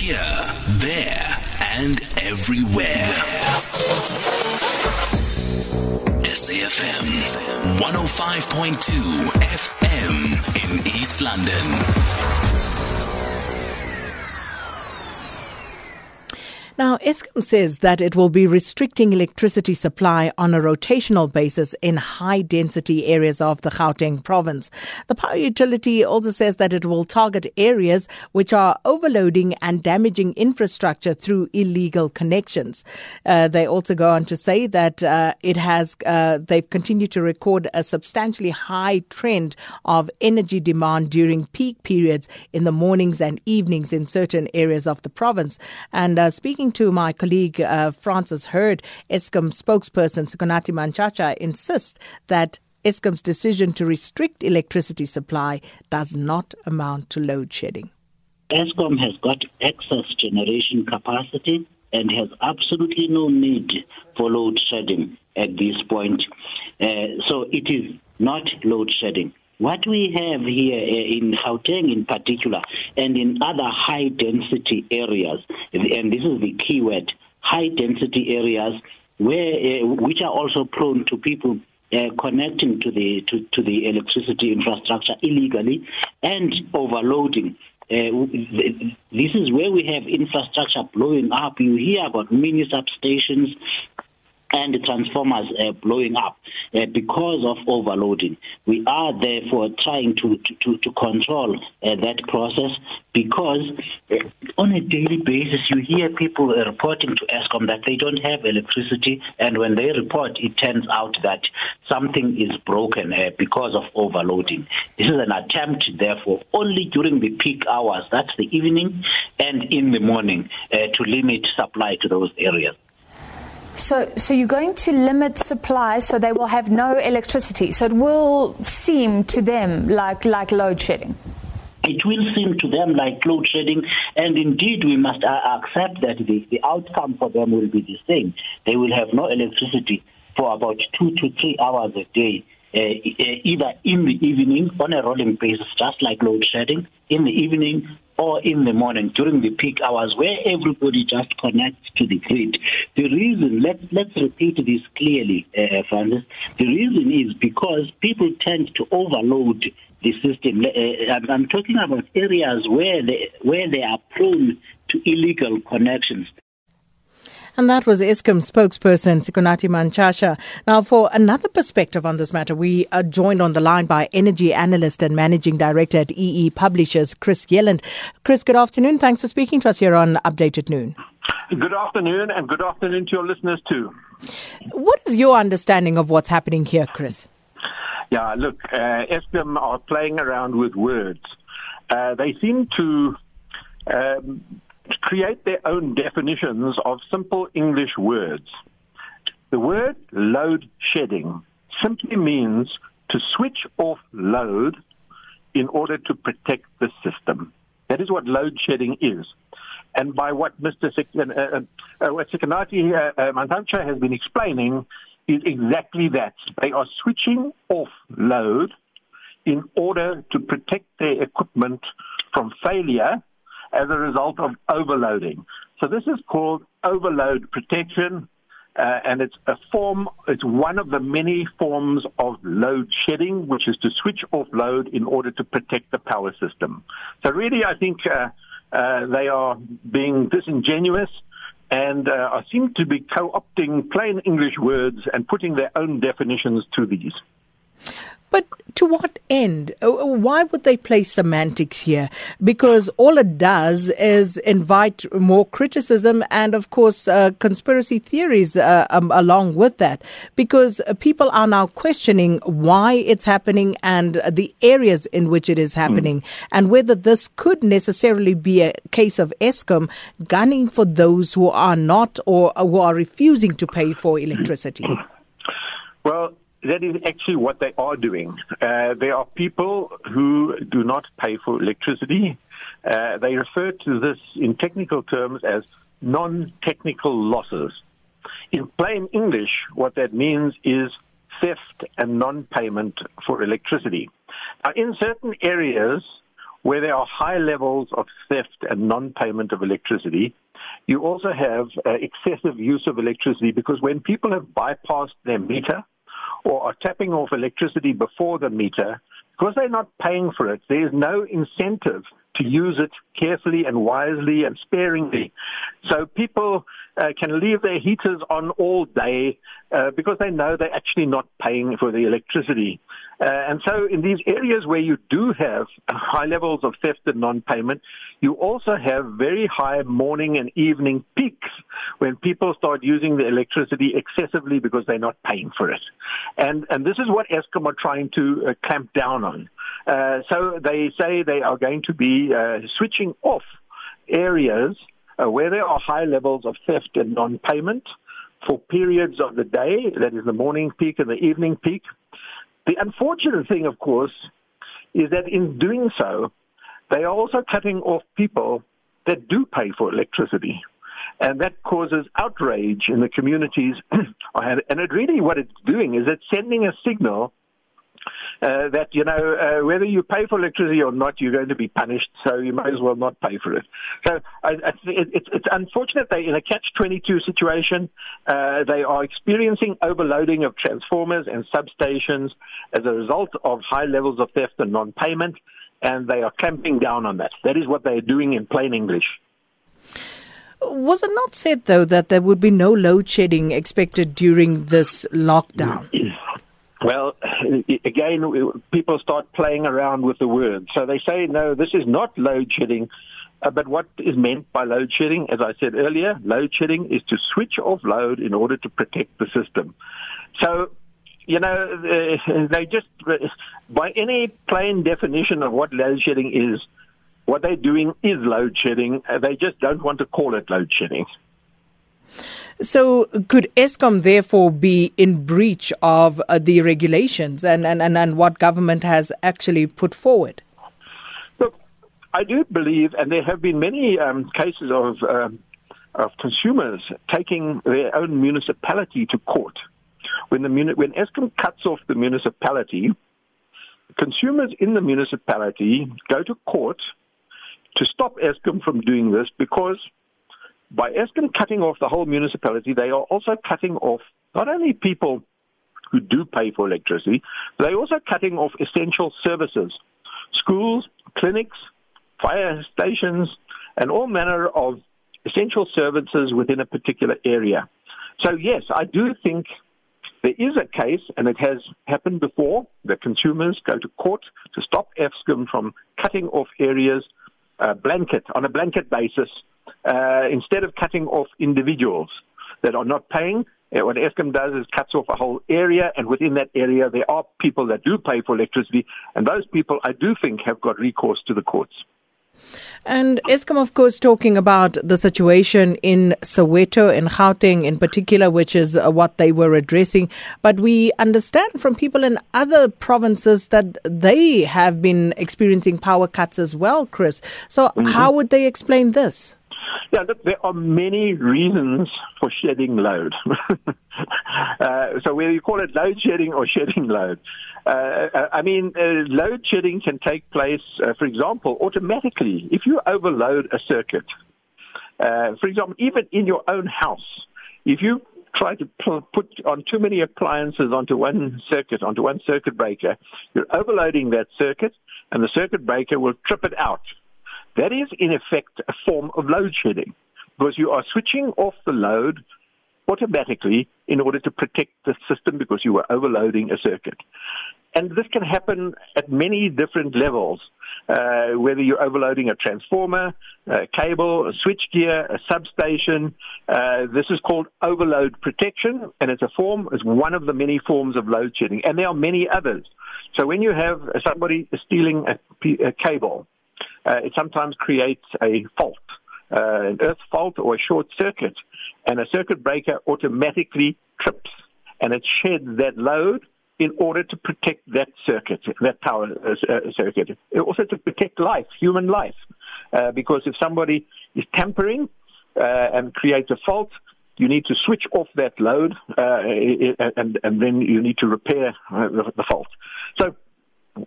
Here, there, and everywhere. SAFM 105.2 FM in East London. Now, Eskom says that it will be restricting electricity supply on a rotational basis in high density areas of the Gauteng province. The power utility also says that it will target areas which are overloading and damaging infrastructure through illegal connections. Uh, they also go on to say that uh, it has, uh, they've continued to record a substantially high trend of energy demand during peak periods in the mornings and evenings in certain areas of the province. And uh, to my colleague uh, Francis Herd, Eskom spokesperson Sikonathi Mantshantsha insists that Eskom's decision to restrict electricity supply does not amount to load shedding. Eskom has got excess generation capacity and has absolutely no need for load shedding at this point. Uh, so it is not load shedding. What we have here uh, in Gauteng in particular and in other high density areas, and this is the key word, high density areas where uh, which are also prone to people uh, connecting to the to, to the electricity infrastructure illegally and overloading. Uh, this is where we have infrastructure blowing up. You hear about mini substations and transformers uh, blowing up uh, because of overloading. We are therefore trying to to, to control uh, that process because uh, on a daily basis you hear people reporting to Eskom that they don't have electricity, and when they report, it turns out that something is broken uh, because of overloading. This is an attempt, therefore, only during the peak hours, that's the evening and in the morning, uh, to limit supply to those areas. So, so you're going to limit supply so they will have no electricity. So it will seem to them like, like load shedding. It will seem to them like load shedding, and indeed we must uh, accept that the, the outcome for them will be the same. They will have no electricity for about two to three hours a day, uh, either in the evening on a rolling basis, just like load shedding, in the evening or in the morning during the peak hours where everybody just connects to the grid. The reason, let's, let's repeat this clearly, uh, Francis. The reason is because people tend to overload the system. Uh, I'm talking about areas where they, where they are prone to illegal connections. And that was Eskom spokesperson Sikonathi Mantshantsha. Now, for another perspective on this matter, we are joined on the line by energy analyst and managing director at EE Publishers, Chris Yelland. Chris, good afternoon. Thanks for speaking to us here on Update at Noon. Good afternoon, and good afternoon to your listeners too. What is your understanding of what's happening here, Chris? Yeah, look, uh, Eskom are playing around with words. Uh, they seem to um, create their own definitions of simple English words. The word load shedding simply means to switch off load in order to protect the system. That is what load shedding is. And by what Mr. Sik- uh, uh, uh, what Sikonathi uh, uh, Mantshantsha has been explaining is exactly that. They are switching off load in order to protect their equipment from failure as a result of overloading. So this is called overload protection, uh, and it's a form, it's one of the many forms of load shedding, which is to switch off load in order to protect the power system. So really, I think uh, uh, they are being disingenuous and uh, seem to be co-opting plain English words and putting their own definitions to these. But to what end? Uh, why would they play semantics here? Because all it does is invite more criticism and, of course, uh, conspiracy theories uh, um, along with that. Because people are now questioning why it's happening and the areas in which it is happening, mm. and whether this could necessarily be a case of Eskom gunning for those who are not or who are refusing to pay for electricity. Well, that is actually what they are doing. Uh, there are people who do not pay for electricity. Uh, they refer to this in technical terms as non-technical losses. In plain English, what that means is theft and non-payment for electricity. Now, in certain areas where there are high levels of theft and non-payment of electricity, you also have uh, excessive use of electricity because when people have bypassed their meter or are tapping off electricity before the meter, because they're not paying for it, there's no incentive to use it carefully and wisely and sparingly. So people uh, can leave their heaters on all day uh, because they know they're actually not paying for the electricity. Uh, and so in these areas where you do have high levels of theft and non-payment, you also have very high morning and evening peaks when people start using the electricity excessively because they're not paying for it. And, and this is what Eskom are trying to uh, clamp down on. Uh, so they say they are going to be uh, switching off areas uh, where there are high levels of theft and non-payment for periods of the day, that is the morning peak and the evening peak. The unfortunate thing, of course, is that in doing so, they are also cutting off people that do pay for electricity. And that causes outrage in the communities. and it really, what it's doing is it's sending a signal uh, that you know uh, whether you pay for electricity or not, you're going to be punished. So you might as well not pay for it. So I, I, it, it's, it's unfortunate they in a catch-22 situation. Uh, they are experiencing overloading of transformers and substations as a result of high levels of theft and non-payment, and they are clamping down on that. That is what they are doing in plain English. Was it not said, though, that there would be no load shedding expected during this lockdown? Well, again, people start playing around with the words. So they say, no, this is not load shedding. Uh, but what is meant by load shedding, as I said earlier, load shedding is to switch off load in order to protect the system. So, you know, they just, by any plain definition of what load shedding is, what they're doing is load shedding. Uh, they just don't want to call it load shedding. So, could Eskom therefore be in breach of uh, the regulations and, and, and, and what government has actually put forward? Look, I do believe, and there have been many um, cases of, um, of consumers taking their own municipality to court. When, the, when Eskom cuts off the municipality, consumers in the municipality go to court to stop Eskom from doing this because by Eskom cutting off the whole municipality, they are also cutting off not only people who do pay for electricity, they're also cutting off essential services, schools, clinics, fire stations, and all manner of essential services within a particular area. So yes, I do think there is a case, and it has happened before, that consumers go to court to stop Eskom from cutting off areas uh, blanket on a blanket basis uh, instead of cutting off individuals that are not paying, what Eskom does is cuts off a whole area, and within that area, there are people that do pay for electricity, and those people, I do think, have got recourse to the courts. And Eskom, of course, talking about the situation in Soweto and Gauteng in particular, which is uh, what they were addressing. But we understand from people in other provinces that they have been experiencing power cuts as well, Chris. So, mm-hmm. how would they explain this? Yeah, look, there are many reasons for shedding load. uh, so whether you call it load shedding or shedding load, uh, uh I mean, uh, load shedding can take place, uh, for example, automatically. If you overload a circuit, uh, for example, even in your own house, if you try to put on too many appliances onto one circuit, onto one circuit breaker, you're overloading that circuit, and the circuit breaker will trip it out that is, in effect, a form of load shedding because you are switching off the load automatically in order to protect the system because you are overloading a circuit. And this can happen at many different levels, uh, whether you're overloading a transformer, a cable, a switchgear, a substation. Uh, this is called overload protection, and it's a form, it's one of the many forms of load shedding, and there are many others. So when you have somebody stealing a, a cable, uh, it sometimes creates a fault, uh, an earth fault or a short circuit, and a circuit breaker automatically trips and it sheds that load in order to protect that circuit, that power uh, uh circuit. Also to protect life, human life, uh, because if somebody is tampering uh, and creates a fault, you need to switch off that load, uh, and, and then you need to repair uh, the, the fault. So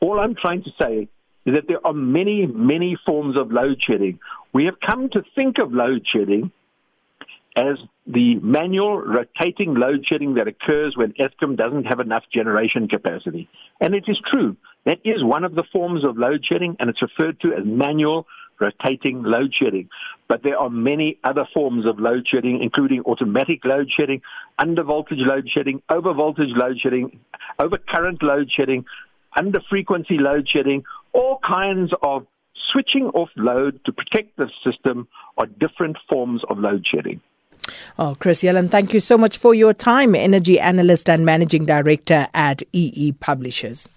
all I'm trying to say is that there are many, many forms of load shedding. We have come to think of load shedding as the manual rotating load shedding that occurs when Eskom doesn't have enough generation capacity. And it is true. That is one of the forms of load shedding, and it's referred to as manual rotating load shedding. But there are many other forms of load shedding, including automatic load shedding, under voltage load shedding, over voltage load shedding, over current load shedding, under frequency load shedding, all kinds of switching off load to protect the system are different forms of load shedding. Oh, Chris Yelland, thank you so much for your time, energy analyst and managing director at EE Publishers.